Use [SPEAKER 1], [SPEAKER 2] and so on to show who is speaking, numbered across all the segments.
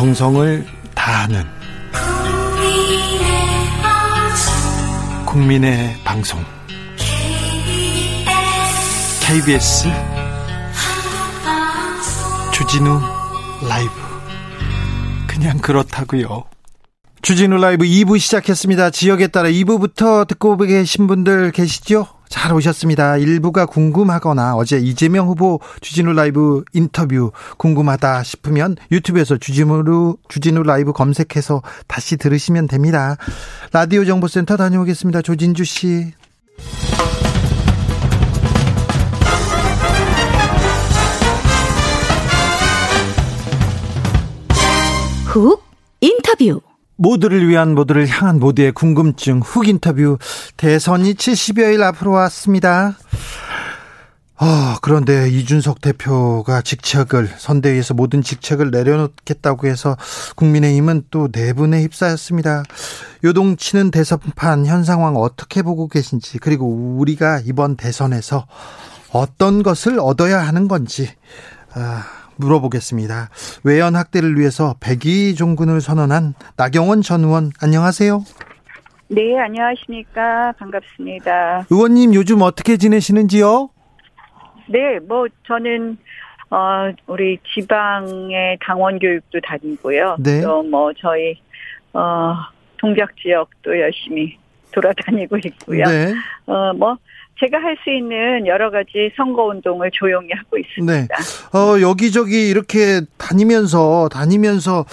[SPEAKER 1] 정성을 다하는 국민의 방송 KBS 주진우 라이브 그냥 그렇다고요. 주진우 라이브 2부 시작했습니다. 지역에 따라 2부부터 듣고 계신 분들 계시죠? 잘 오셨습니다. 일부가 궁금하거나 어제 이재명 후보 주진우 라이브 인터뷰 궁금하다 싶으면 유튜브에서 주진우, 주진우 라이브 검색해서 다시 들으시면 됩니다. 라디오 정보센터 다녀오겠습니다. 조진주 씨.
[SPEAKER 2] 훅 인터뷰
[SPEAKER 1] 모두를 위한 모두를 향한 모두의 궁금증 훅 인터뷰 대선이 70여일 앞으로 왔습니다. 아, 그런데 이준석 대표가 직책을 선대위에서 모든 직책을 내려놓겠다고 해서 국민의힘은 또 내분에 휩싸였습니다. 요동치는 대선판 현 상황 어떻게 보고 계신지 그리고 우리가 이번 대선에서 어떤 것을 얻어야 하는 건지 아, 물어보겠습니다. 외연 확대를 위해서 백의 종군을 선언한 나경원 전 의원 안녕하세요.
[SPEAKER 3] 네, 안녕하십니까. 반갑습니다.
[SPEAKER 1] 의원님 요즘 어떻게 지내시는지요?
[SPEAKER 3] 네, 뭐 저는 어 우리 지방의 당원 교육도 다니고요.
[SPEAKER 1] 네.
[SPEAKER 3] 또 뭐 저희 어 동작 지역도 열심히 돌아다니고 있고요.
[SPEAKER 1] 네.
[SPEAKER 3] 어뭐 제가 할 수 있는 여러 가지 선거 운동을 조용히 하고 있습니다.
[SPEAKER 1] 네. 어, 여기저기 이렇게 다니면서, 다니면서,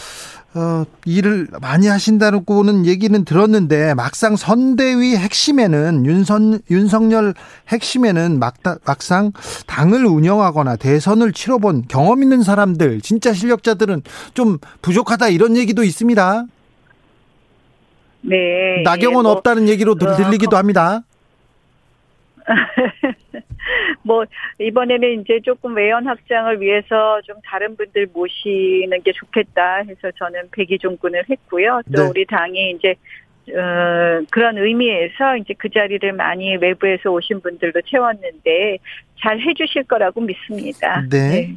[SPEAKER 1] 어, 일을 많이 하신다고는 얘기는 들었는데, 막상 선대위 핵심에는, 윤선, 윤석열 핵심에는 막, 막상 당을 운영하거나 대선을 치러본 경험 있는 사람들, 진짜 실력자들은 좀 부족하다 이런 얘기도 있습니다.
[SPEAKER 3] 네.
[SPEAKER 1] 나경원
[SPEAKER 3] 예, 뭐,
[SPEAKER 1] 없다는 얘기로
[SPEAKER 3] 어,
[SPEAKER 1] 들리기도 합니다.
[SPEAKER 3] 뭐 이번에는 이제 조금 외연 확장을 위해서 좀 다른 분들 모시는 게 좋겠다 해서 저는 백의종군을 했고요. 또
[SPEAKER 1] 네.
[SPEAKER 3] 우리 당이 이제 어, 그런 의미에서 이제 그 자리를 많이 외부에서 오신 분들도 채웠는데 잘 해주실 거라고 믿습니다.
[SPEAKER 1] 네.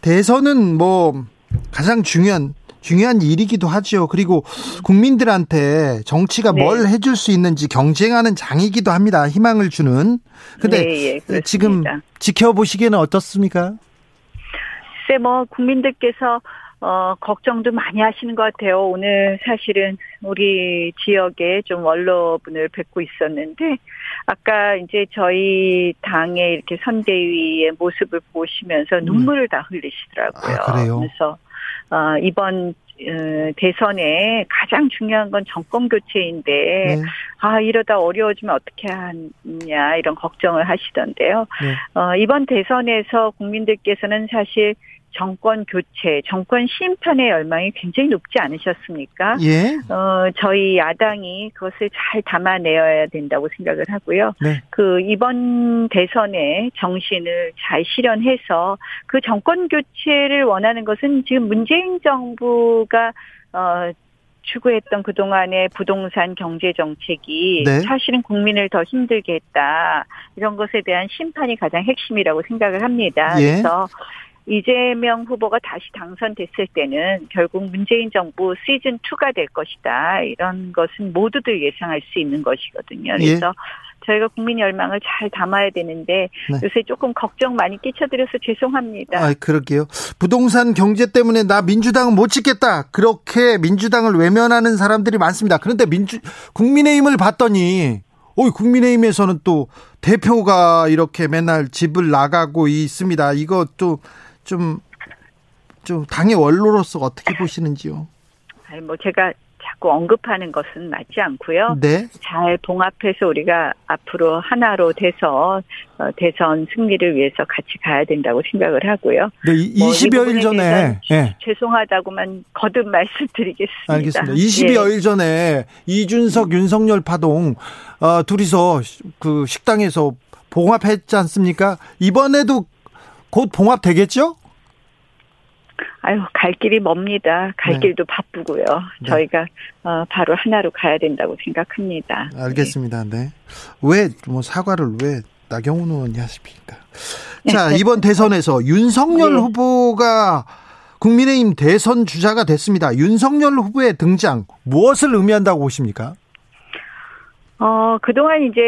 [SPEAKER 1] 대선은 뭐 가장 중요한 중요한 일이기도 하죠. 그리고 국민들한테 정치가
[SPEAKER 3] 네.
[SPEAKER 1] 뭘 해줄 수 있는지 경쟁하는 장이기도 합니다. 희망을 주는. 근데
[SPEAKER 3] 네, 예.
[SPEAKER 1] 지금 지켜보시기에는 어떻습니까?
[SPEAKER 3] 글쎄 뭐 국민들께서 어 걱정도 많이 하시는 것 같아요. 오늘 사실은 우리 지역에 좀 원로분을 뵙고 있었는데 아까 이제 저희 당의 이렇게 선대위의 모습을 보시면서 눈물을 다 흘리시더라고요.
[SPEAKER 1] 음. 아, 그래요?
[SPEAKER 3] 그래서 어 이번 어, 대선에 가장 중요한 건 정권 교체인데
[SPEAKER 1] 네.
[SPEAKER 3] 아 이러다 어려워지면 어떻게 하냐 이런 걱정을 하시던데요.
[SPEAKER 1] 네.
[SPEAKER 3] 어, 이번 대선에서 국민들께서는 사실 정권 교체, 정권 심판의 열망이 굉장히 높지 않으셨습니까?
[SPEAKER 1] 예.
[SPEAKER 3] 어, 저희 야당이 그것을 잘 담아내어야 된다고 생각을 하고요.
[SPEAKER 1] 네.
[SPEAKER 3] 그 이번 대선의 정신을 잘 실현해서 그 정권 교체를 원하는 것은 지금 문재인 정부가 어 추구했던 그동안의 부동산 경제 정책이
[SPEAKER 1] 네.
[SPEAKER 3] 사실은 국민을 더 힘들게 했다. 이런 것에 대한 심판이 가장 핵심이라고 생각을 합니다.
[SPEAKER 1] 예.
[SPEAKER 3] 그래서 이재명 후보가 다시 당선됐을 때는 결국 문재인 정부 시즌 2가 될 것이다. 이런 것은 모두들 예상할 수 있는 것이거든요.
[SPEAKER 1] 예.
[SPEAKER 3] 그래서 저희가 국민 열망을 잘 담아야 되는데
[SPEAKER 1] 네.
[SPEAKER 3] 요새 조금 걱정 많이 끼쳐드려서 죄송합니다.
[SPEAKER 1] 아, 그럴게요. 부동산 경제 때문에 나 민주당은 못 찍겠다. 그렇게 민주당을 외면하는 사람들이 많습니다. 그런데 민주 국민의힘을 봤더니 어, 국민의힘에서는 또 대표가 이렇게 맨날 집을 나가고 있습니다. 이것도 좀, 좀 당의 원로로서 어떻게 보시는지요?
[SPEAKER 3] 아니, 뭐 제가 자꾸 언급하는 것은 맞지 않고요.
[SPEAKER 1] 네.
[SPEAKER 3] 잘 봉합해서 우리가 앞으로 하나로 돼서 어, 대선 승리를 위해서 같이 가야 된다고 생각을 하고요.
[SPEAKER 1] 네, 이-
[SPEAKER 3] 뭐이
[SPEAKER 1] 20여일
[SPEAKER 3] 부분에
[SPEAKER 1] 전에, 예.
[SPEAKER 3] 죄송하다고만 거듭 말씀드리겠습니다.
[SPEAKER 1] 알겠습니다.
[SPEAKER 3] 예.
[SPEAKER 1] 20여일 전에 이준석, 윤석열 파동, 어, 둘이서 그 식당에서 봉합했지 않습니까? 이번에도 곧 봉합되겠죠?
[SPEAKER 3] 아유, 갈 길이 멉니다. 갈
[SPEAKER 1] 네.
[SPEAKER 3] 길도 바쁘고요.
[SPEAKER 1] 네.
[SPEAKER 3] 저희가 어, 바로 하나로 가야 된다고 생각합니다.
[SPEAKER 1] 알겠습니다. 네. 왜, 뭐, 사과를 왜 나경원 의원이 하십니까? 자, 이번 대선에서 윤석열
[SPEAKER 3] 네.
[SPEAKER 1] 후보가 국민의힘 대선 주자가 됐습니다. 윤석열 후보의 등장 무엇을 의미한다고 보십니까?
[SPEAKER 3] 어, 그동안 이제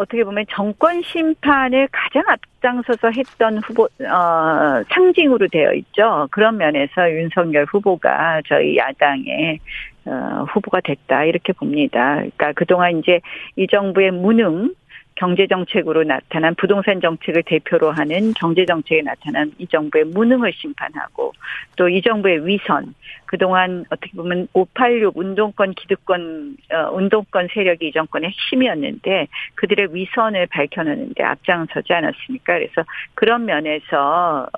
[SPEAKER 3] 어떻게 보면 정권 심판을 가장 앞장서서 했던 후보 어, 상징으로 되어 있죠. 그런 면에서 윤석열 후보가 저희 야당의 어, 후보가 됐다 이렇게 봅니다. 그러니까 그동안 이제 이 정부의 무능 경제 정책으로 나타난 부동산 정책을 대표로 하는 경제 정책에 나타난 이 정부의 무능을 심판하고 또 이 정부의 위선 그동안 어떻게 보면 586 운동권 기득권 어, 운동권 세력이 이 정권의 핵심이었는데 그들의 위선을 밝혀내는데 앞장서지 않았습니까? 그래서 그런 면에서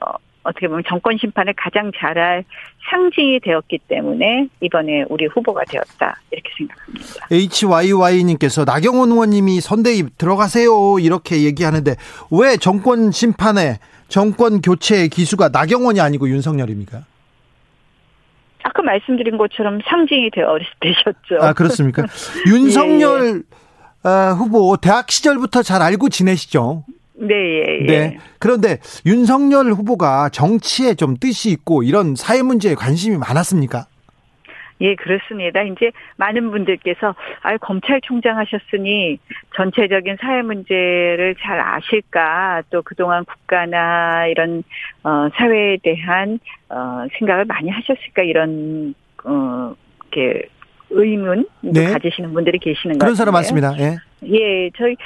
[SPEAKER 3] 어, 어떻게 보면 정권 심판을 가장 잘할 상징이 되었기 때문에 이번에 우리 후보가 되었다 이렇게 생각합니다.
[SPEAKER 1] HYY님께서 나경원 의원님이 선대위 들어가세요 이렇게 얘기하는데 왜 정권 심판에 정권 교체의 기수가 나경원이 아니고 윤석열입니까?
[SPEAKER 3] 아까 말씀드린 것처럼 상징이 되어 되셨죠.
[SPEAKER 1] 아 그렇습니까? 윤석열 예, 예. 어, 후보 대학 시절부터 잘 알고 지내시죠?
[SPEAKER 3] 네, 예, 예.
[SPEAKER 1] 네. 그런데 윤석열 후보가 정치에 좀 뜻이 있고 이런 사회 문제에 관심이 많았습니까?
[SPEAKER 3] 예, 그렇습니다. 이제 많은 분들께서 아 검찰총장 하셨으니 전체적인 사회 문제를 잘 아실까 또 그동안 국가나 이런 어 사회에 대한 어 생각을 많이 하셨을까 이런 어 이렇게 의문 네. 가지시는 분들이 계시는 것 같아요.
[SPEAKER 1] 그런 사람 많습니다. 예.
[SPEAKER 3] 예, 저희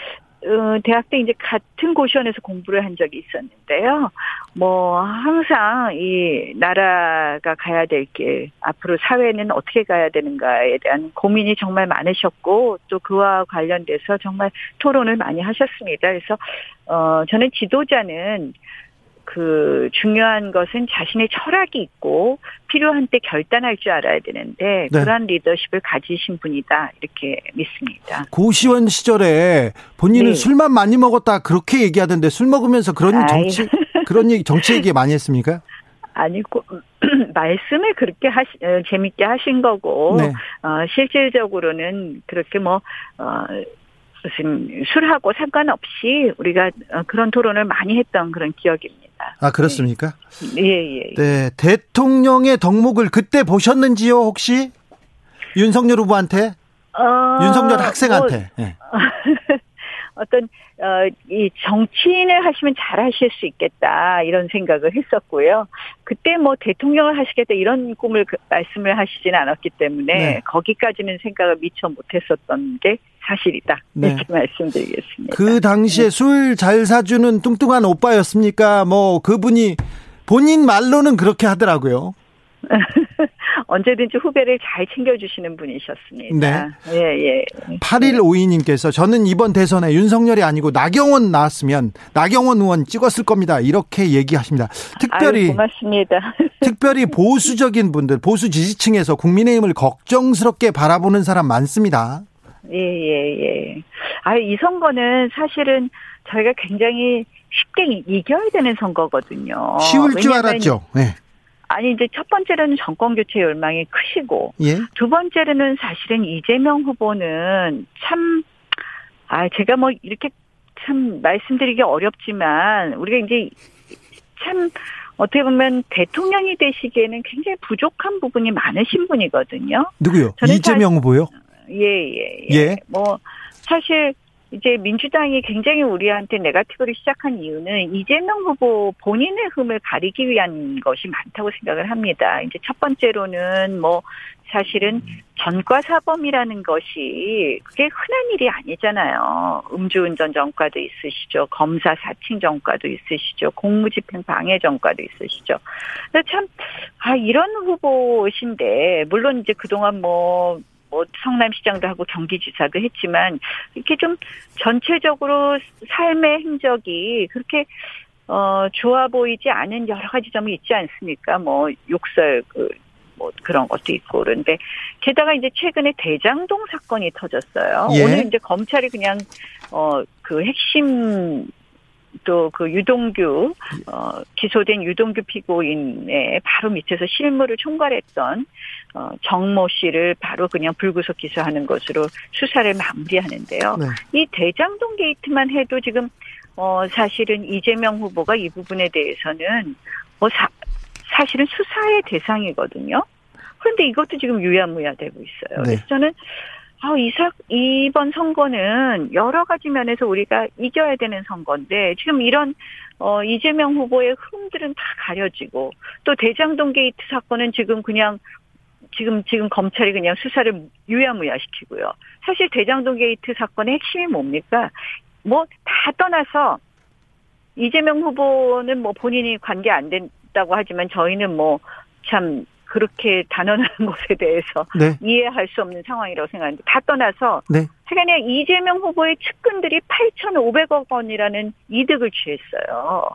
[SPEAKER 3] 어, 대학 때 이제 같은 고시원에서 공부를 한 적이 있었는데요. 뭐, 항상 이 나라가 가야 될 길, 앞으로 사회는 어떻게 가야 되는가에 대한 고민이 정말 많으셨고, 또 그와 관련돼서 정말 토론을 많이 하셨습니다. 그래서, 어, 저는 지도자는 그 중요한 것은 자신의 철학이 있고 필요한 때 결단할 줄 알아야 되는데 네. 그러한 리더십을 가지신 분이다 이렇게 믿습니다.
[SPEAKER 1] 고시원 시절에 본인은 네. 술만 많이 먹었다 그렇게 얘기하던데 술 먹으면서 그런 정치 그런 얘기 정치 얘기 많이 했습니까?
[SPEAKER 3] 아니고 말씀을 그렇게 하시 어, 재밌게 하신 거고 네. 어, 실질적으로는 그렇게 뭐 어, 무슨 술하고 상관없이 우리가 어, 그런 토론을 많이 했던 그런 기억입니다.
[SPEAKER 1] 아 그렇습니까?
[SPEAKER 3] 예, 예, 예.
[SPEAKER 1] 네, 대통령의 덕목을 그때 보셨는지요 혹시 윤석열 후보한테? 어, 윤석열 학생한테. 뭐, 네.
[SPEAKER 3] 어떤 어, 이 정치인을 하시면 잘 하실 수 있겠다 이런 생각을 했었고요. 그때 뭐 대통령을 하시겠다 이런 꿈을 그, 말씀을 하시지는 않았기 때문에 네. 거기까지는 생각을 미처 못했었던 게 사실이다. 네. 이렇게 말씀드리겠습니다.
[SPEAKER 1] 그 당시에 네. 술잘 사주는 뚱뚱한 오빠였습니까? 뭐 그분이 본인 말로는 그렇게 하더라고요.
[SPEAKER 3] 언제든지 후배를 잘 챙겨주시는 분이셨습니다. 네. 예, 예.
[SPEAKER 1] 8152님께서 저는 이번 대선에 윤석열이 아니고 나경원 나왔으면 나경원 의원 찍었을 겁니다. 이렇게 얘기하십니다. 특별히.
[SPEAKER 3] 아유, 고맙습니다.
[SPEAKER 1] 특별히 보수적인 분들, 보수 지지층에서 국민의힘을 걱정스럽게 바라보는 사람 많습니다.
[SPEAKER 3] 예, 예, 예. 아, 이 선거는 사실은 저희가 굉장히 쉽게 이겨야 되는 선거거든요.
[SPEAKER 1] 쉬울 줄 알았죠. 네.
[SPEAKER 3] 아니 이제 첫 번째로는 정권 교체 열망이 크시고 예? 두 번째로는 사실은 이재명 후보는 참 아 제가 뭐 이렇게 참 말씀드리기 어렵지만 우리가 이제 참 어떻게 보면 대통령이 되시기에는 굉장히 부족한 부분이 많으신 분이거든요.
[SPEAKER 1] 누구요? 이재명 후보요?
[SPEAKER 3] 예예 예, 예. 예. 뭐 사실 이제 민주당이 굉장히 우리한테 네가티브를 시작한 이유는 이재명 후보 본인의 흠을 가리기 위한 것이 많다고 생각을 합니다. 이제 첫 번째로는 뭐 사실은 전과 사범이라는 것이 그게 흔한 일이 아니잖아요. 음주운전 전과도 있으시죠. 검사 사칭 전과도 있으시죠. 공무집행 방해 전과도 있으시죠. 참, 아, 이런 후보신데, 물론 이제 그동안 뭐 뭐 성남시장도 하고 경기지사도 했지만 이렇게 좀 전체적으로 삶의 행적이 그렇게 어 좋아 보이지 않은 여러 가지 점이 있지 않습니까? 뭐 욕설 그 뭐 그런 것도 있고 그런데 게다가 이제 최근에 대장동 사건이 터졌어요. 예. 오늘 이제 검찰이 그냥 어 그 핵심 또 그 유동규 어 기소된 유동규 피고인의 바로 밑에서 실무를 총괄했던 어 정모 씨를 바로 그냥 불구속 기소하는 것으로 수사를 마무리하는데요. 네. 이 대장동 게이트만 해도 지금 어 사실은 이재명 후보가 이 부분에 대해서는 뭐 사, 사실은 수사의 대상이거든요. 그런데 이것도 지금 유야무야 되고 있어요.
[SPEAKER 1] 네.
[SPEAKER 3] 그래서 저는 아, 이 사, 이번 선거는 여러 가지 면에서 우리가 이겨야 되는 선거인데 지금 이런 어, 이재명 후보의 흐름들은 다 가려지고 또 대장동 게이트 사건은 지금 그냥 지금 지금 검찰이 그냥 수사를 유야무야 시키고요. 사실 대장동 게이트 사건의 핵심이 뭡니까? 뭐 다 떠나서 이재명 후보는 뭐 본인이 관계 안 된다고 하지만 저희는 뭐 참 그렇게 단언하는 것에 대해서
[SPEAKER 1] 네.
[SPEAKER 3] 이해할 수 없는 상황이라고 생각하는데 다 떠나서
[SPEAKER 1] 네.
[SPEAKER 3] 하여간 이재명 후보의 측근들이 8,500억 원이라는 이득을 취했어요.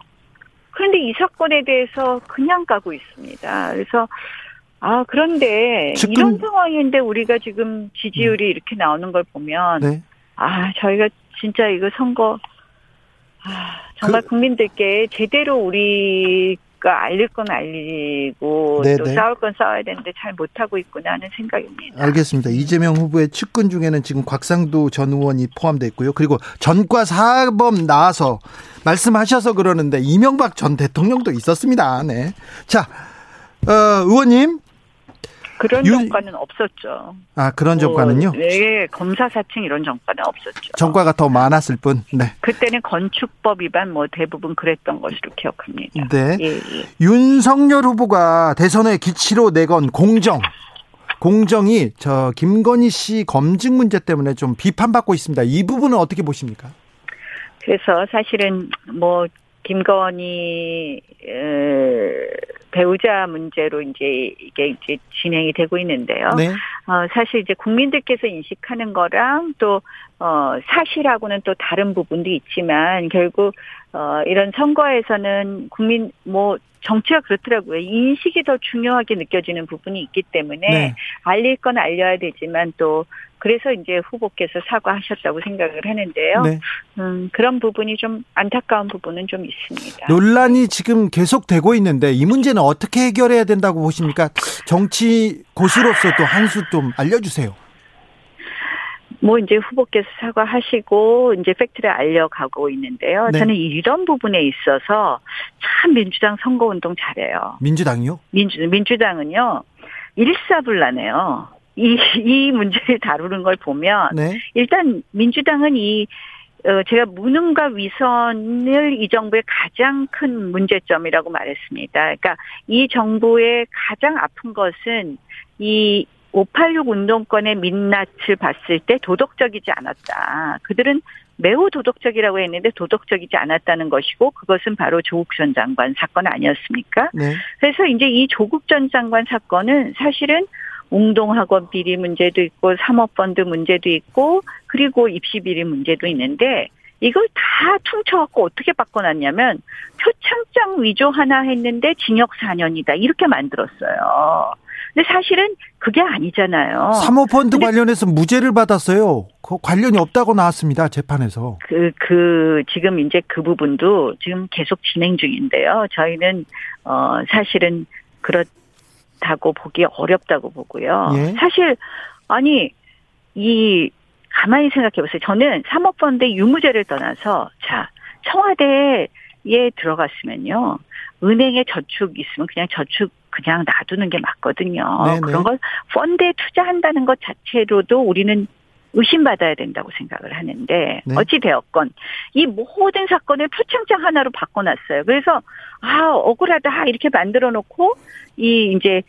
[SPEAKER 3] 그런데 이 사건에 대해서 그냥 가고 있습니다. 그래서 아 그런데
[SPEAKER 1] 측근-
[SPEAKER 3] 이런 상황인데 우리가 지금 지지율이 이렇게 나오는 걸 보면
[SPEAKER 1] 네.
[SPEAKER 3] 아 저희가 진짜 이거 선거 아 정말
[SPEAKER 1] 그-
[SPEAKER 3] 국민들께 제대로 우리 가 알릴 건 알리고
[SPEAKER 1] 네,
[SPEAKER 3] 또
[SPEAKER 1] 네.
[SPEAKER 3] 싸울 건 싸워야 되는데 잘 못하고 있구나 하는 생각입니다.
[SPEAKER 1] 알겠습니다. 이재명 후보의 측근 중에는 지금 곽상도 전 의원이 포함되어 있고요. 그리고 전과 사범 나와서 말씀하셔서 그러는데 이명박 전 대통령도 있었습니다. 네. 자, 어, 의원님.
[SPEAKER 3] 그런
[SPEAKER 1] 유-
[SPEAKER 3] 정과는 없었죠.
[SPEAKER 1] 아, 그런 정과는요?
[SPEAKER 3] 뭐, 네, 검사 사칭 이런 정과는 없었죠.
[SPEAKER 1] 정과가 더 많았을 뿐. 네.
[SPEAKER 3] 그때는 건축법 위반 뭐 대부분 그랬던 것으로 기억합니다.
[SPEAKER 1] 네.
[SPEAKER 3] 예, 예.
[SPEAKER 1] 윤석열 후보가 대선에 기치로 내건 공정. 공정이 저 김건희 씨 검증 문제 때문에 좀 비판받고 있습니다. 이 부분은 어떻게 보십니까?
[SPEAKER 3] 그래서 사실은 뭐 김건희 에, 배우자 문제로 이제 이게 이제 진행이 되고 있는데요.
[SPEAKER 1] 네.
[SPEAKER 3] 어, 사실 이제 국민들께서 인식하는 거랑 또, 어, 사실하고는 또 다른 부분도 있지만 결국, 어, 이런 선거에서는 국민, 뭐, 정치가 그렇더라고요. 인식이 더 중요하게 느껴지는 부분이 있기 때문에
[SPEAKER 1] 네.
[SPEAKER 3] 알릴 건 알려야 되지만 또 그래서 이제 후보께서 사과하셨다고 생각을 하는데요.
[SPEAKER 1] 네.
[SPEAKER 3] 음, 그런 부분이 좀 안타까운 부분은 좀 있습니다.
[SPEAKER 1] 논란이 지금 계속되고 있는데 이 문제는 어떻게 해결해야 된다고 보십니까? 정치 고수로서 또 한 수 좀 알려주세요.
[SPEAKER 3] 뭐 이제 후보께서 사과하시고 이제 팩트를 알려가고 있는데요.
[SPEAKER 1] 네.
[SPEAKER 3] 저는 이런 부분에 있어서 참 민주당 선거운동 잘해요.
[SPEAKER 1] 민주당이요?
[SPEAKER 3] 민주 민주당은요 일사불란해요. 이 이 문제를 다루는 걸 보면
[SPEAKER 1] 네.
[SPEAKER 3] 일단 민주당은 이 어, 제가 무능과 위선을 이 정부의 가장 큰 문제점이라고 말했습니다. 그러니까 이 정부의 가장 아픈 것은 이 586 운동권의 민낯을 봤을 때 도덕적이지 않았다. 그들은 매우 도덕적이라고 했는데 도덕적이지 않았다는 것이고 그것은 바로 조국 전 장관 사건 아니었습니까?
[SPEAKER 1] 네.
[SPEAKER 3] 그래서 이제 이 조국 전 장관 사건은 사실은 웅동학원 비리 문제도 있고 사모펀드 문제도 있고 그리고 입시 비리 문제도 있는데 이걸 다 퉁쳐갖고 어떻게 바꿔놨냐면 표창장 위조 하나 했는데 징역 4년이다 이렇게 만들었어요. 근데 사실은 그게 아니잖아요.
[SPEAKER 1] 사모펀드 관련해서 무죄를 받았어요. 그 관련이 없다고 나왔습니다. 재판에서.
[SPEAKER 3] 그, 그, 지금 이제 그 부분도 지금 계속 진행 중인데요. 저희는, 어, 사실은 그렇다고 보기 어렵다고 보고요.
[SPEAKER 1] 예.
[SPEAKER 3] 사실, 아니, 이, 가만히 생각해 보세요. 저는 사모펀드 유무죄를 떠나서, 자, 청와대에 들어갔으면요. 은행에 저축 있으면 그냥 저축 그냥 놔두는 게 맞거든요.
[SPEAKER 1] 네네.
[SPEAKER 3] 그런 걸 펀드에 투자한다는 것 자체로도 우리는 의심받아야 된다고 생각을 하는데
[SPEAKER 1] 네.
[SPEAKER 3] 어찌 되었건 이 모든 사건을 표창장 하나로 바꿔놨어요. 그래서 아 억울하다 이렇게 만들어 놓고 이 이제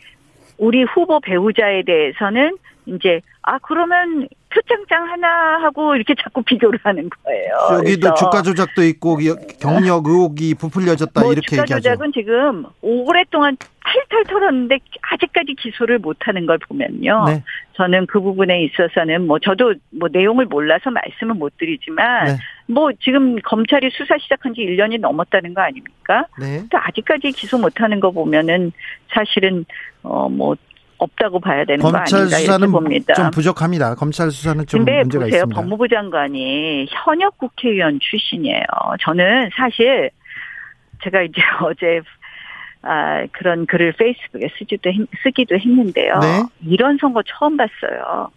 [SPEAKER 3] 우리 후보 배우자에 대해서는 이제 아 그러면 표창장 하나 하고 이렇게 자꾸 비교를 하는 거예요.
[SPEAKER 1] 여기도 주가 조작도 있고 경력 의혹이 부풀려졌다
[SPEAKER 3] 뭐
[SPEAKER 1] 이렇게
[SPEAKER 3] 주가
[SPEAKER 1] 얘기하죠.
[SPEAKER 3] 조작은 지금 오랫동안 탈탈 털었는데 아직까지 기소를 못하는 걸 보면요.
[SPEAKER 1] 네.
[SPEAKER 3] 저는 그 부분에 있어서는 뭐 저도 뭐 내용을 몰라서 말씀은 못 드리지만
[SPEAKER 1] 네.
[SPEAKER 3] 뭐 지금 검찰이 수사 시작한 지 1년이 넘었다는 거 아닙니까?
[SPEAKER 1] 네.
[SPEAKER 3] 근데 아직까지 기소 못하는 거 보면은 사실은 어뭐 없다고 봐야 되는 거
[SPEAKER 1] 검찰
[SPEAKER 3] 아닌가 이렇게
[SPEAKER 1] 수사는
[SPEAKER 3] 봅니다.
[SPEAKER 1] 좀 부족합니다. 검찰 수사는 좀
[SPEAKER 3] 근데
[SPEAKER 1] 문제가
[SPEAKER 3] 보세요.
[SPEAKER 1] 있습니다.
[SPEAKER 3] 법무부 장관이 현역 국회의원 출신이에요. 저는 사실 제가 이제 어제 아, 그런 글을 페이스북에 쓰기도, 했, 쓰기도 했는데요.
[SPEAKER 1] 네.
[SPEAKER 3] 이런 선거 처음 봤어요.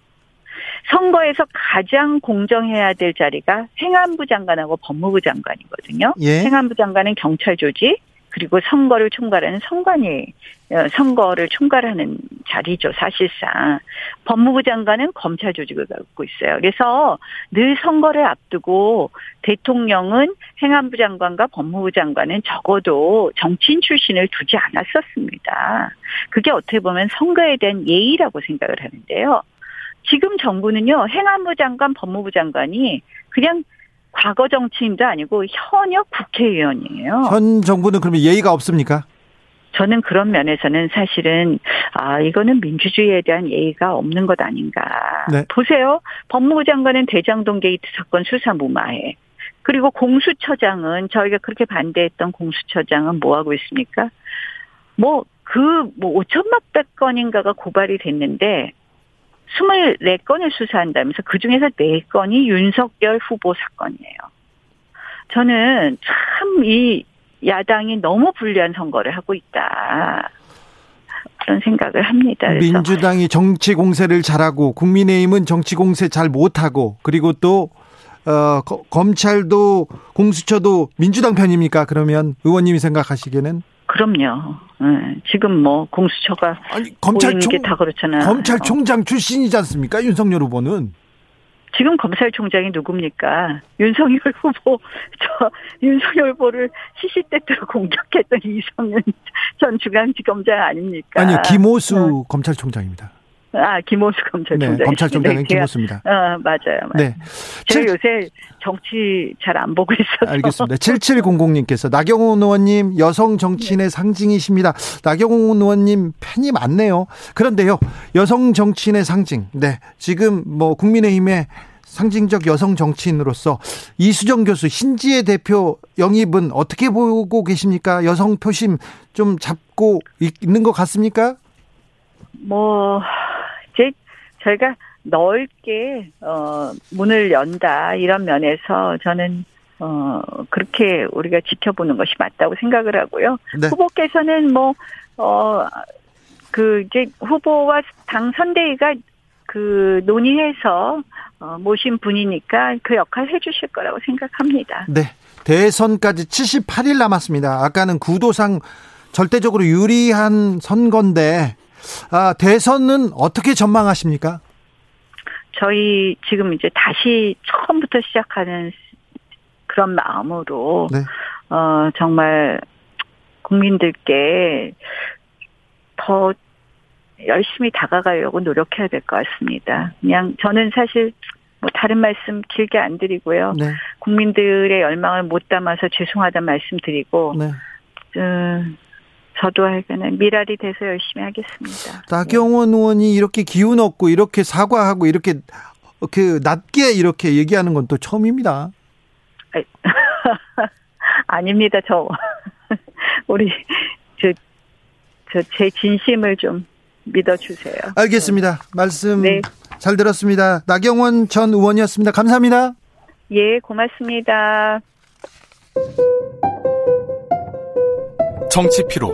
[SPEAKER 3] 선거에서 가장 공정해야 될 자리가 행안부 장관하고 법무부 장관이거든요.
[SPEAKER 1] 예.
[SPEAKER 3] 행안부 장관은 경찰 조직, 그리고 선거를 총괄하는 선관위 어, 선거를 총괄하는 자리죠 사실상 법무부 장관은 검찰 조직을 갖고 있어요. 그래서 늘 선거를 앞두고 대통령은 행안부 장관과 법무부 장관은 적어도 정치인 출신을 두지 않았었습니다. 그게 어떻게 보면 선거에 대한 예의라고 생각을 하는데요. 지금 정부는요 행안부 장관, 법무부 장관이 그냥 과거 정치인도 아니고 현역 국회의원이에요.
[SPEAKER 1] 현 정부는 그러면 예의가 없습니까?
[SPEAKER 3] 저는 그런 면에서는 사실은 아 이거는 민주주의에 대한 예의가 없는 것 아닌가. 네. 보세요. 법무부 장관은 대장동 게이트 사건 수사 무마해. 그리고 공수처장은 저희가 그렇게 반대했던 공수처장은 뭐 하고 있습니까? 뭐 그뭐 뭐 5천만 건인가가 고발이 됐는데 24건을 수사한다면서 그중에서 4건이 윤석열 후보 사건이에요. 저는 참 이 야당이 너무 불리한 선거를 하고 있다. 그런 생각을 합니다.
[SPEAKER 1] 민주당이 정치 공세를 잘하고 국민의힘은 정치 공세 잘 못하고 그리고 또 어, 검찰도 공수처도 민주당 편입니까? 그러면 의원님이 생각하시기에는
[SPEAKER 3] 그럼요. 네, 지금 뭐 공수처가 아니 검찰총 다 그렇잖아요.
[SPEAKER 1] 검찰총장 출신이지 않습니까? 윤석열 후보는
[SPEAKER 3] 지금 검찰총장이 누굽니까? 윤석열 후보 저 윤석열 후보를 시시때때로 공격했던 이성윤 전 중앙지검장 아닙니까?
[SPEAKER 1] 아니요 김호수 어. 검찰총장입니다.
[SPEAKER 3] 아, 김호수 검찰총장.
[SPEAKER 1] 네, 검찰총장은 네, 김호수입니다.
[SPEAKER 3] 어, 맞아요. 맞아요. 네. 제가 7, 요새 정치 잘 안 보고 있어서.
[SPEAKER 1] 알겠습니다. 7700님께서 나경원 의원님 여성 정치인의 네. 상징이십니다. 나경원 의원님 팬이 많네요. 그런데요, 여성 정치인의 상징. 네. 지금 뭐 국민의힘의 상징적 여성 정치인으로서 이수정 교수 신지혜 대표 영입은 어떻게 보고 계십니까? 여성 표심 좀 잡고 있는 것 같습니까?
[SPEAKER 3] 뭐 저희가 넓게 어 문을 연다 이런 면에서 저는 어 그렇게 우리가 지켜보는 것이 맞다고 생각을 하고요. 네. 후보께서는 뭐어그 이제 후보와 당 선대위가 그 논의해서 어 모신 분이니까 그 역할 해주실 거라고 생각합니다.
[SPEAKER 1] 네. 대선까지 78일 남았습니다. 아까는 구도상 절대적으로 유리한 선거인데 아, 대선은 어떻게 전망하십니까?
[SPEAKER 3] 저희 지금 이제 다시 처음부터 시작하는 그런 마음으로 네. 어 정말 국민들께 더 열심히 다가가려고 노력해야 될 것 같습니다. 그냥 저는 사실 뭐 다른 말씀 길게 안 드리고요. 네. 국민들의 열망을 못 담아서 죄송하다 말씀 드리고 네. 어, 저도 하여간은 미랄이 돼서 열심히 하겠습니다.
[SPEAKER 1] 나경원 네. 의원이 이렇게 기운 없고 이렇게 사과하고 이렇게 그 낮게 이렇게 얘기하는 건 또 처음입니다.
[SPEAKER 3] 아닙니다. 저 우리 저저제 진심을 좀 믿어주세요.
[SPEAKER 1] 알겠습니다. 말씀 네. 잘 들었습니다. 나경원 전 의원이었습니다. 감사합니다.
[SPEAKER 3] 예, 고맙습니다.
[SPEAKER 4] 정치 피로,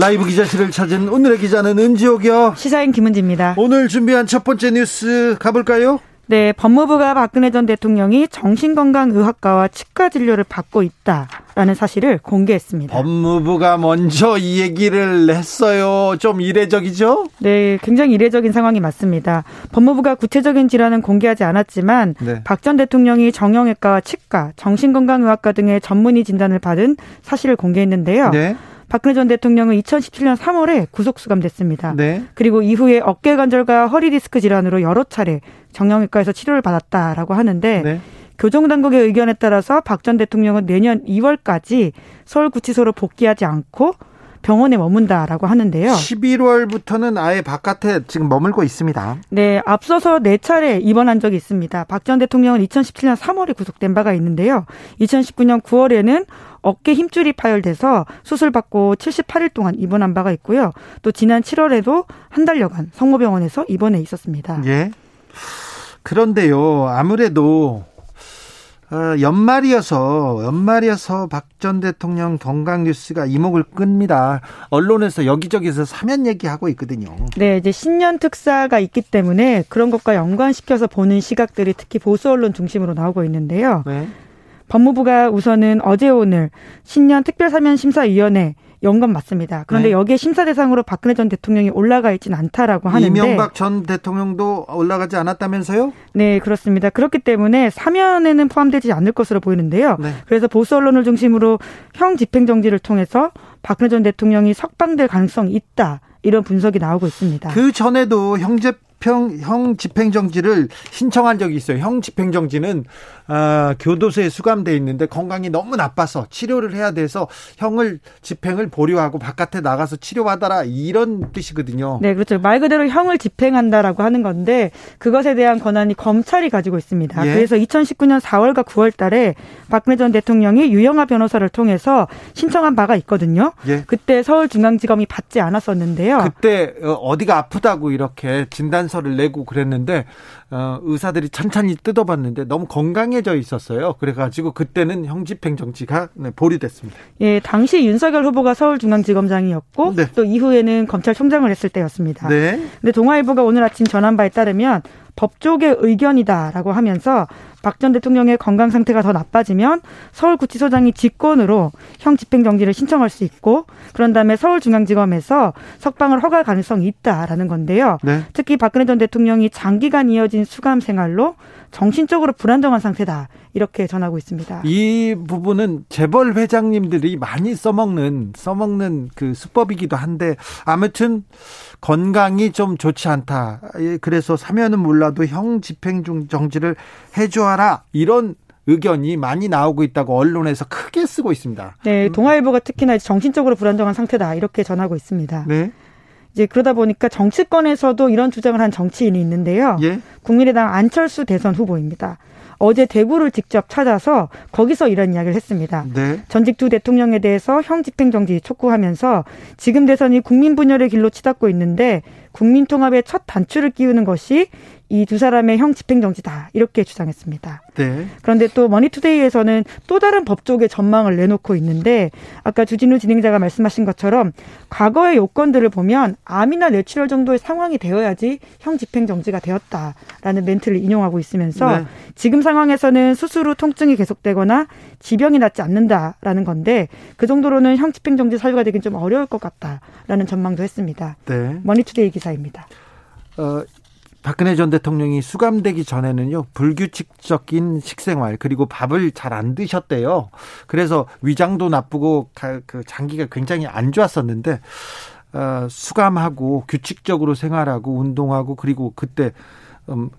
[SPEAKER 1] 라이브 기자실을 찾은 오늘의 기자는 은지옥이요.
[SPEAKER 5] 시사인 김은지입니다.
[SPEAKER 1] 오늘 준비한 첫 번째 뉴스 가볼까요?
[SPEAKER 5] 네, 법무부가 박근혜 전 대통령이 정신건강의학과와 치과 진료를 받고 있다라는 사실을 공개했습니다.
[SPEAKER 1] 법무부가 먼저 이 얘기를 했어요. 좀 이례적이죠?
[SPEAKER 5] 네, 굉장히 이례적인 상황이 맞습니다. 법무부가 구체적인 질환은 공개하지 않았지만 네. 박전 대통령이 정형외과와 치과, 정신건강의학과 등의 전문의 진단을 받은 사실을 공개했는데요. 네. 박근혜 전 대통령은 2017년 3월에 구속 수감됐습니다. 네. 그리고 이후에 어깨 관절과 허리 디스크 질환으로 여러 차례 정형외과에서 치료를 받았다라고 하는데 네. 교정당국의 의견에 따라서 박 전 대통령은 내년 2월까지 서울구치소로 복귀하지 않고 병원에 머문다라고 하는데요.
[SPEAKER 1] 11월부터는 아예 바깥에 지금 머물고 있습니다.
[SPEAKER 5] 네, 앞서서 네 차례 입원한 적이 있습니다. 박 전 대통령은 2017년 3월에 구속된 바가 있는데요. 2019년 9월에는 어깨 힘줄이 파열돼서 수술받고 78일 동안 입원한 바가 있고요. 또 지난 7월에도 한 달여간 성모병원에서 입원해 있었습니다.
[SPEAKER 1] 예. 그런데요, 아무래도 어, 연말이어서 연말이어서 박 전 대통령 건강 뉴스가 이목을 끕니다. 언론에서 여기저기서 사면 얘기하고 있거든요.
[SPEAKER 5] 네, 이제 신년 특사가 있기 때문에 그런 것과 연관시켜서 보는 시각들이 특히 보수 언론 중심으로 나오고 있는데요. 네. 법무부가 우선은 어제 오늘 신년 특별사면심사위원회 연건 맞습니다. 그런데 네. 여기에 심사 대상으로 박근혜 전 대통령이 올라가 있지는 않다라고 하는데
[SPEAKER 1] 이명박 전 대통령도 올라가지 않았다면서요?
[SPEAKER 5] 네, 그렇습니다. 그렇기 때문에 사면에는 포함되지 않을 것으로 보이는데요. 네. 그래서 보수 언론을 중심으로 형 집행 정지를 통해서 박근혜 전 대통령이 석방될 가능성이 있다. 이런 분석이 나오고 있습니다.
[SPEAKER 1] 그 전에도 형제 집행, 형 집행정지를 신청한 적이 있어요. 형 집행정지는 어, 교도소에 수감돼 있는데 건강이 너무 나빠서 치료를 해야 돼서 형을 집행을 보류하고 바깥에 나가서 치료받아라 이런 뜻이거든요.
[SPEAKER 5] 네, 그렇죠. 말 그대로 형을 집행한다라고 하는 건데 그것에 대한 권한이 검찰이 가지고 있습니다. 예? 그래서 2019년 4월과 9월달에 박근혜 전 대통령이 유영아 변호사를 통해서 신청한 바가 있거든요. 예? 그때 서울중앙지검이 받지 않았었는데요.
[SPEAKER 1] 그때 어, 어디가 아프다고 이렇게 진단 진단서를 내고 그랬는데 어, 의사들이 천천히 뜯어봤는데 너무 건강해져 있었어요. 그래가지고 그때는 형집행정지가 네, 보류됐습니다.
[SPEAKER 5] 예, 당시 윤석열 후보가 서울중앙지검장이었고 네. 또 이후에는 검찰총장을 했을 때였습니다. 네. 근데 동아일보가 오늘 아침 전한 바에 따르면 법조계 의견이다라고 하면서 박 전 대통령의 건강 상태가 더 나빠지면 서울구치소장이 직권으로 형 집행정지를 신청할 수 있고 그런 다음에 서울중앙지검에서 석방을 허가할 가능성이 있다라는 건데요. 네. 특히 박근혜 전 대통령이 장기간 이어진 수감 생활로 정신적으로 불안정한 상태다. 이렇게 전하고 있습니다.
[SPEAKER 1] 이 부분은 재벌 회장님들이 많이 써먹는 써먹는 그 수법이기도 한데 아무튼 건강이 좀 좋지 않다. 예, 그래서 사면은 몰라도 형 집행 중 정지를 해줘 라 이런 의견이 많이 나오고 있다고 언론에서 크게 쓰고 있습니다.
[SPEAKER 5] 네, 동아일보가 특히나 정신적으로 불안정한 상태다 이렇게 전하고 있습니다. 네. 이제 그러다 보니까 정치권에서도 이런 주장을 한 정치인이 있는데요. 예? 국민의당 안철수 대선 후보입니다. 어제 대구를 직접 찾아서 거기서 이런 이야기를 했습니다. 네. 전직 두 대통령에 대해서 형 집행정지 촉구하면서 지금 대선이 국민 분열의 길로 치닫고 있는데 국민 통합의 첫 단추를 끼우는 것이 이 두 사람의 형 집행정지다 이렇게 주장했습니다. 네. 그런데 또 머니투데이에서는 또 다른 법조계 전망을 내놓고 있는데 아까 주진우 진행자가 말씀하신 것처럼 과거의 요건들을 보면 암이나 뇌출혈 정도의 상황이 되어야지 형 집행정지가 되었다라는 멘트를 인용하고 있으면서 네. 지금 상황에서는 수술 후 통증이 계속되거나 지병이 낫지 않는다라는 건데 그 정도로는 형 집행정지 사유가 되긴 좀 어려울 것 같다라는 전망도 했습니다. 네. 머니투데이 기사 입니다.
[SPEAKER 1] 어, 박근혜 전 대통령이 수감되기 전에는요 불규칙적인 식생활 그리고 밥을 잘 안 드셨대요. 그래서 위장도 나쁘고 그 장기가 굉장히 안 좋았었는데 어, 수감하고 규칙적으로 생활하고 운동하고 그리고 그때 음,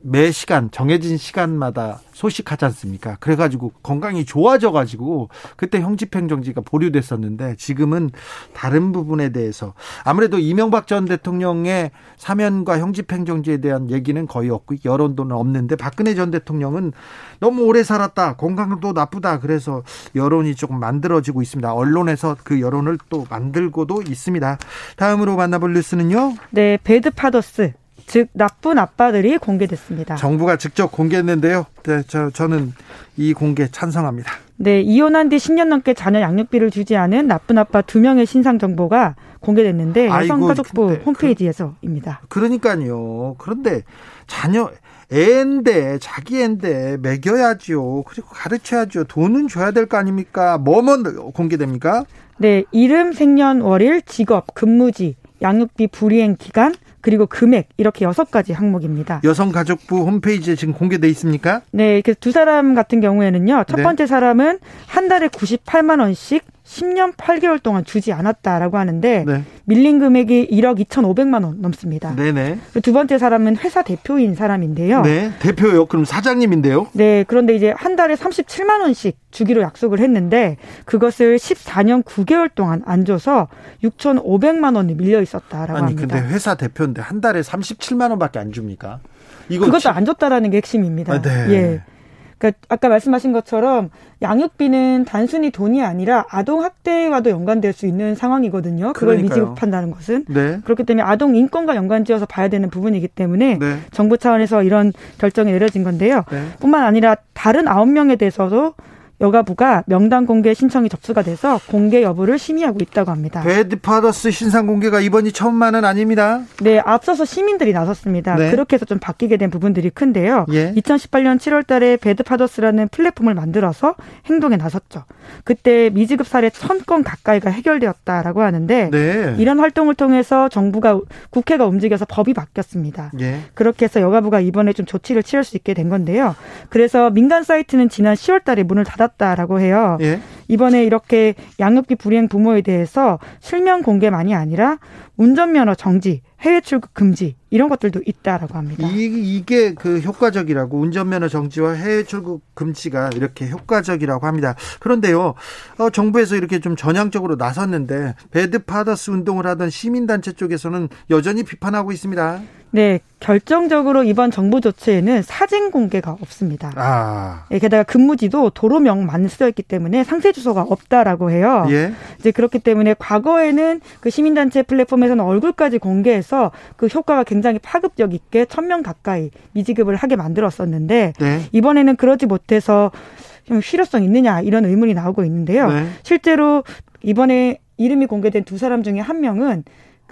[SPEAKER 1] 매 시간 정해진 시간마다 소식하지 않습니까? 그래가지고 건강이 좋아져가지고 그때 형집행정지가 보류됐었는데 지금은 다른 부분에 대해서 아무래도 이명박 전 대통령의 사면과 형집행정지에 대한 얘기는 거의 없고 여론도는 없는데 박근혜 전 대통령은 너무 오래 살았다 건강도 나쁘다 그래서 여론이 조금 만들어지고 있습니다. 언론에서 그 여론을 또 만들고도 있습니다. 다음으로 만나볼 뉴스는요.
[SPEAKER 5] 네, 배드 파더스 즉 나쁜 아빠들이 공개됐습니다.
[SPEAKER 1] 정부가 직접 공개했는데요. 네, 저 저는 이 공개 찬성합니다.
[SPEAKER 5] 네, 이혼한 뒤 10년 넘게 자녀 양육비를 주지 않은 나쁜 아빠 두 명의 신상 정보가 공개됐는데 여성가족부 홈페이지에서입니다.
[SPEAKER 1] 그, 그러니까요. 그런데 자녀 애인데 자기 애인데 먹여야죠. 그리고 가르쳐야죠. 돈은 줘야 될 거 아닙니까? 뭐만 공개됩니까?
[SPEAKER 5] 네, 이름, 생년월일, 직업, 근무지, 양육비 불이행 기간, 그리고 금액 이렇게 여섯 가지 항목입니다.
[SPEAKER 1] 여성가족부 홈페이지에 지금 공개돼 있습니까?
[SPEAKER 5] 네, 그래서 두 사람 같은 경우에는요. 첫 네. 번째 사람은 한 달에 98만 원씩 10년 8개월 동안 주지 않았다라고 하는데 네. 밀린 금액이 1억 2,500만 원 넘습니다. 네네. 두 번째 사람은 회사 대표인 사람인데요.
[SPEAKER 1] 네, 대표요. 그럼 사장님인데요?
[SPEAKER 5] 네, 그런데 이제 한 달에 37만 원씩 주기로 약속을 했는데 그것을 14년 9개월 동안 안 줘서 6,500만 원이 밀려 있었다라고
[SPEAKER 1] 아니,
[SPEAKER 5] 합니다.
[SPEAKER 1] 아니 근데 회사 대표인데 한 달에 37만 원밖에 안 줍니까?
[SPEAKER 5] 이거 그것도 치... 안 줬다라는 게 핵심입니다. 아, 네. 예. 그러니까 아까 말씀하신 것처럼 양육비는 단순히 돈이 아니라 아동 학대와도 연관될 수 있는 상황이거든요. 그걸 그러니까요. 미지급한다는 것은 네. 그렇기 때문에 아동 인권과 연관지어서 봐야 되는 부분이기 때문에 네. 정부 차원에서 이런 결정이 내려진 건데요. 네. 뿐만 아니라 다른 아홉 명에 대해서도 여가부가 명단 공개 신청이 접수가 돼서 공개 여부를 심의하고 있다고 합니다.
[SPEAKER 1] 배드파더스 신상 공개가 이번이 처음만은 아닙니다.
[SPEAKER 5] 네, 앞서서 시민들이 나섰습니다. 네. 그렇게 해서 좀 바뀌게 된 부분들이 큰데요. 예. 2018년 7월 달에 배드파더스라는 플랫폼을 만들어서 행동에 나섰죠. 그때 미지급 사례 1000건 가까이가 해결되었다라고 하는데 네. 이런 활동을 통해서 정부가 국회가 움직여서 법이 바뀌었습니다. 예. 그렇게 해서 여가부가 이번에 좀 조치를 취할 수 있게 된 건데요. 그래서 민간 사이트는 지난 10월 달에 문을 닫았 받았다라고 해요. 예? 이번에 이렇게 양육비 불이행 부모에 대해서 실명 공개만이 아니라 운전면허 정지, 해외 출국 금지 이런 것들도 있다라고 합니다.
[SPEAKER 1] 이, 이게 그 효과적이라고 운전면허 정지와 해외 출국 금지가 이렇게 효과적이라고 합니다. 그런데요, 어, 정부에서 이렇게 좀 전향적으로 나섰는데 배드 파더스 운동을 하던 시민단체 쪽에서는 여전히 비판하고 있습니다.
[SPEAKER 5] 네, 결정적으로 이번 정부 조치에는 사진 공개가 없습니다. 아. 예, 게다가 근무지도 도로명만 쓰여 있기 때문에 상세 주소가 없다라고 해요. 예. 이제 그렇기 때문에 과거에는 그 시민단체 플랫폼에서는 얼굴까지 공개해서 그 효과가 굉장히 파급력 있게 천 명 가까이 미지급을 하게 만들었었는데 네. 이번에는 그러지 못해서 좀 실효성 있느냐 이런 의문이 나오고 있는데요. 네. 실제로 이번에 이름이 공개된 두 사람 중에 한 명은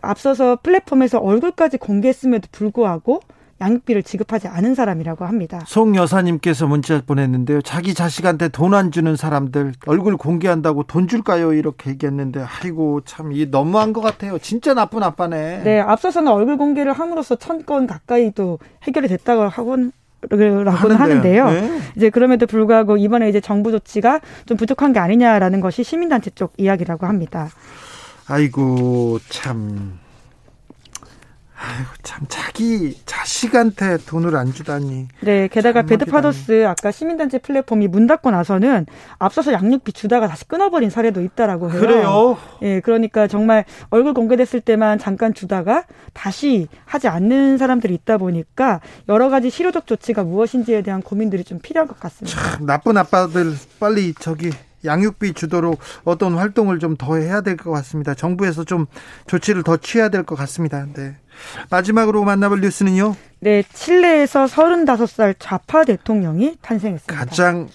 [SPEAKER 5] 앞서서 플랫폼에서 얼굴까지 공개했음에도 불구하고 양육비를 지급하지 않은 사람이라고 합니다.
[SPEAKER 1] 송 여사님께서 문자 보냈는데요. 자기 자식한테 돈 안 주는 사람들 얼굴 공개한다고 돈 줄까요? 이렇게 얘기했는데 아이고 참 이 너무한 것 같아요. 진짜 나쁜 아빠네.
[SPEAKER 5] 네, 앞서서는 얼굴 공개를 함으로써 천 건 가까이도 해결이 됐다고 하곤 라고는 하는데요. 네. 이제 그럼에도 불구하고 이번에 이제 정부 조치가 좀 부족한 게 아니냐라는 것이 시민단체 쪽 이야기라고 합니다.
[SPEAKER 1] 아이고 참. 아이고 참 자기 자식한테 돈을 안 주다니.
[SPEAKER 5] 네, 게다가 배드파더스 아까 시민단체 플랫폼이 문 닫고 나서는 앞서서 양육비 주다가 다시 끊어버린 사례도 있다라고 해요.
[SPEAKER 1] 그래요?
[SPEAKER 5] 예, 그러니까 정말 얼굴 공개됐을 때만 잠깐 주다가 다시 하지 않는 사람들이 있다 보니까 여러 가지 실효적 조치가 무엇인지에 대한 고민들이 좀 필요한 것 같습니다.
[SPEAKER 1] 참 나쁜 아빠들 빨리 저기 양육비 주도록 어떤 활동을 좀 더 해야 될 것 같습니다. 정부에서 좀 조치를 더 취해야 될 것 같습니다. 네. 마지막으로 만나볼 뉴스는요.
[SPEAKER 5] 네, 칠레에서 35살 좌파 대통령이 탄생했습니다.
[SPEAKER 1] 가장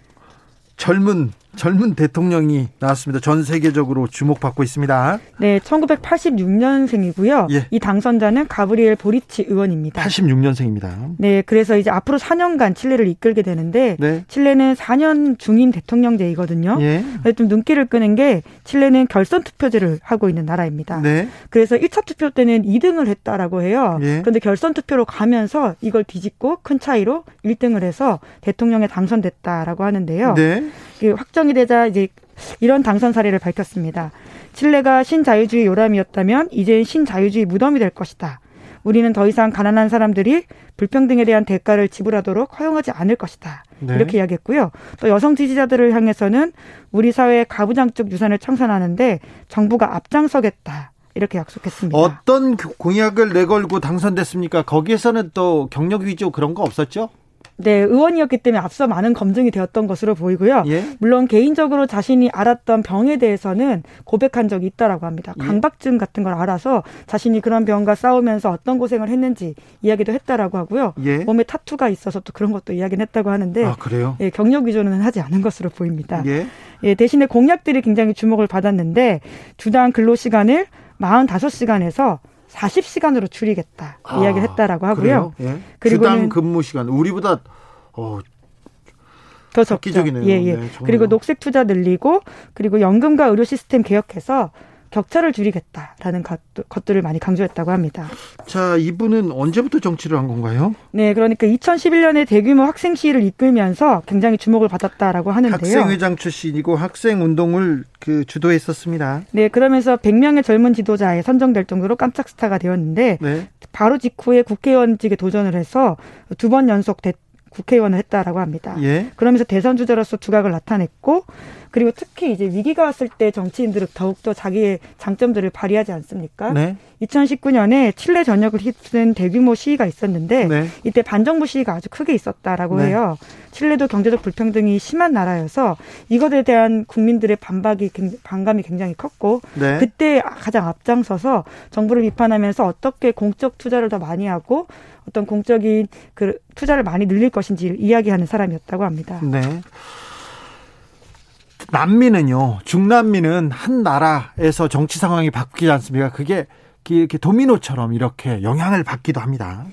[SPEAKER 1] 젊은 젊은 대통령이 나왔습니다. 전 세계적으로 주목받고 있습니다.
[SPEAKER 5] 네, 1986년생이고요. 예. 이 당선자는 가브리엘 보리치 의원입니다.
[SPEAKER 1] 86년생입니다.
[SPEAKER 5] 네, 그래서 이제 앞으로 4년간 칠레를 이끌게 되는데 네. 칠레는 4년 중임 대통령제이거든요. 예. 좀 눈길을 끄는 게 칠레는 결선 투표제를 하고 있는 나라입니다. 네. 그래서 1차 투표 때는 2등을 했다라고 해요. 예. 그런데 결선 투표로 가면서 이걸 뒤집고 큰 차이로 1등을 해서 대통령에 당선됐다라고 하는데요. 네. 확정 결정이 되자 이제 이런 당선 사례를 밝혔습니다. 칠레가 신자유주의 요람이었다면 이제는 신자유주의 무덤이 될 것이다. 우리는 더 이상 가난한 사람들이 불평등에 대한 대가를 지불하도록 허용하지 않을 것이다. 네. 이렇게 이야기했고요. 또 여성 지지자들을 향해서는 우리 사회의 가부장적 유산을 청산하는데 정부가 앞장서겠다. 이렇게 약속했습니다.
[SPEAKER 1] 어떤 공약을 내걸고 당선됐습니까? 거기에서는 또 경력 위조 그런 거 없었죠?
[SPEAKER 5] 네, 의원이었기 때문에 앞서 많은 검증이 되었던 것으로 보이고요. 예? 물론 개인적으로 자신이 알았던 병에 대해서는 고백한 적이 있다라고 합니다. 예? 강박증 같은 걸 알아서 자신이 그런 병과 싸우면서 어떤 고생을 했는지 이야기도 했다라고 하고요. 예? 몸에 타투가 있어서 또 그런 것도 이야기는 했다고 하는데
[SPEAKER 1] 아, 그래요?
[SPEAKER 5] 예, 경력 위조는 하지 않은 것으로 보입니다. 예? 예, 대신에 공약들이 굉장히 주목을 받았는데 주당 근로 시간을 45시간에서 40시간으로 줄이겠다 아, 이야기를 했다라고 하고요.
[SPEAKER 1] 예. 그리고 주당 근무 시간 우리보다 어, 더 적죠.
[SPEAKER 5] 예, 예. 네, 그리고 녹색 투자 늘리고 그리고 연금과 의료 시스템 개혁해서 격차를 줄이겠다라는 것들을 많이 강조했다고 합니다.
[SPEAKER 1] 자, 이분은 언제부터 정치를 한 건가요?
[SPEAKER 5] 네, 그러니까 2011년에 대규모 학생 시위를 이끌면서 굉장히 주목을 받았다라고 하는데요.
[SPEAKER 1] 학생회장 출신이고 학생 운동을 그 주도했었습니다.
[SPEAKER 5] 네, 그러면서 100명의 젊은 지도자에 선정될 정도로 깜짝 스타가 되었는데 네. 바로 직후에 국회의원직에 도전을 해서 두 번 연속 대, 국회의원을 했다라고 합니다.
[SPEAKER 1] 예.
[SPEAKER 5] 그러면서 대선 주자로서 두각을 나타냈고 그리고 특히 이제 위기가 왔을 때 정치인들은 더욱더 자기의 장점들을 발휘하지 않습니까?
[SPEAKER 1] 네.
[SPEAKER 5] 2019년에 칠레 전역을 휩쓴 대규모 시위가 있었는데
[SPEAKER 1] 네.
[SPEAKER 5] 이때 반정부 시위가 아주 크게 있었다라고
[SPEAKER 1] 네.
[SPEAKER 5] 해요. 칠레도 경제적 불평등이 심한 나라여서 이것에 대한 국민들의 반박이 반감이 굉장히 컸고
[SPEAKER 1] 네.
[SPEAKER 5] 그때 가장 앞장서서 정부를 비판하면서 어떻게 공적 투자를 더 많이 하고 어떤 공적인 그 투자를 많이 늘릴 것인지 이야기하는 사람이었다고 합니다.
[SPEAKER 1] 네. 남미는요, 중남미는 한 나라에서 정치 상황이 바뀌지 않습니까? 그게 이렇게 도미노처럼 이렇게 영향을 받기도 합니다.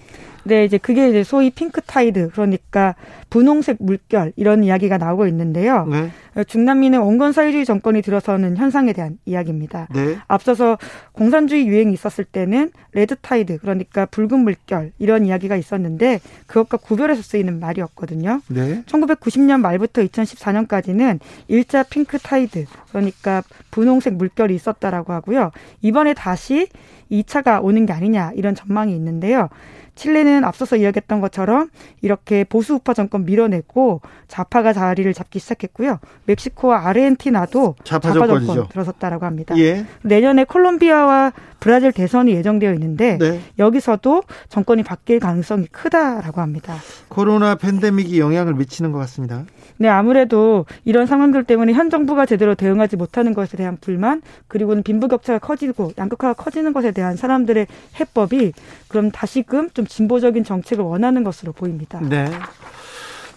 [SPEAKER 5] 네, 이제 그게 이제 소위 pink tide 그러니까 분홍색 물결 이런 이야기가 나오고 있는데요.
[SPEAKER 1] 네.
[SPEAKER 5] 중남미는 온건 사회주의 정권이 들어서는 현상에 대한 이야기입니다.
[SPEAKER 1] 네.
[SPEAKER 5] 앞서서 공산주의 유행이 있었을 때는 red tide 그러니까 붉은 물결 이런 이야기가 있었는데 그것과 구별해서 쓰이는 말이었거든요.
[SPEAKER 1] 네.
[SPEAKER 5] 1990년 말부터 2014년까지는 1차 pink tide 그러니까 분홍색 물결이 있었다라고 하고요. 이번에 다시 2차가 오는 게 아니냐 이런 전망이 있는데요. 칠레는 앞서서 이야기했던 것처럼 이렇게 보수 우파 정권 밀어내고 좌파가 자리를 잡기 시작했고요. 멕시코와 아르헨티나도
[SPEAKER 1] 좌파
[SPEAKER 5] 좌파. 정권 들어섰다라고 합니다.
[SPEAKER 1] 예.
[SPEAKER 5] 내년에 콜롬비아와 브라질 대선이 예정되어 있는데
[SPEAKER 1] 네.
[SPEAKER 5] 여기서도 정권이 바뀔 가능성이 크다라고 합니다.
[SPEAKER 1] 코로나 팬데믹이 영향을 미치는 것 같습니다.
[SPEAKER 5] 네, 아무래도 이런 상황들 때문에 현 정부가 제대로 대응하지 못하는 것에 대한 불만, 그리고는 빈부격차가 커지고 양극화가 커지는 것에 대한 사람들의 해법이 그럼 다시금 좀 진보적인 정책을 원하는 것으로 보입니다.
[SPEAKER 1] 네.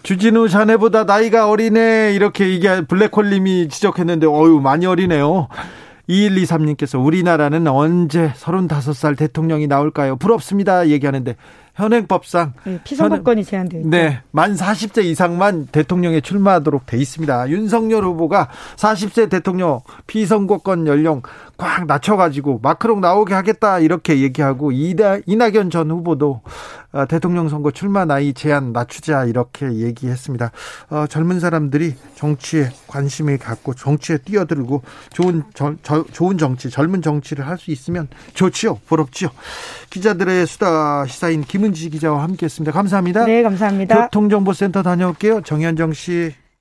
[SPEAKER 1] 주진우 자네보다 나이가 어리네 이렇게 이게 블랙홀님이 지적했는데 어유 많이 어리네요. 2123님께서 우리나라는 언제 35살 대통령이 나올까요? 부럽습니다. 얘기하는데 현행법상
[SPEAKER 5] 네, 피선거권이 제한되어 있죠.
[SPEAKER 1] 네, 만 40세 이상만 대통령에 출마하도록 돼 있습니다. 윤석열 후보가 40세 대통령 피선거권 연령 꽉 낮춰가지고 마크롱 나오게 하겠다 이렇게 얘기하고 이나, 이낙연 전 후보도 어, 대통령 선거 출마 나이 제한 낮추자 이렇게 얘기했습니다. 어, 젊은 사람들이 정치에 관심을 갖고 정치에 뛰어들고 좋은 저, 저, 좋은 정치, 젊은 정치를 할 수 있으면 좋지요, 부럽지요. 기자들의 수다 시사인 김은지 기자와 함께했습니다. 감사합니다.
[SPEAKER 5] 네, 감사합니다.
[SPEAKER 1] 교통정보센터 다녀올게요. 정현정 씨.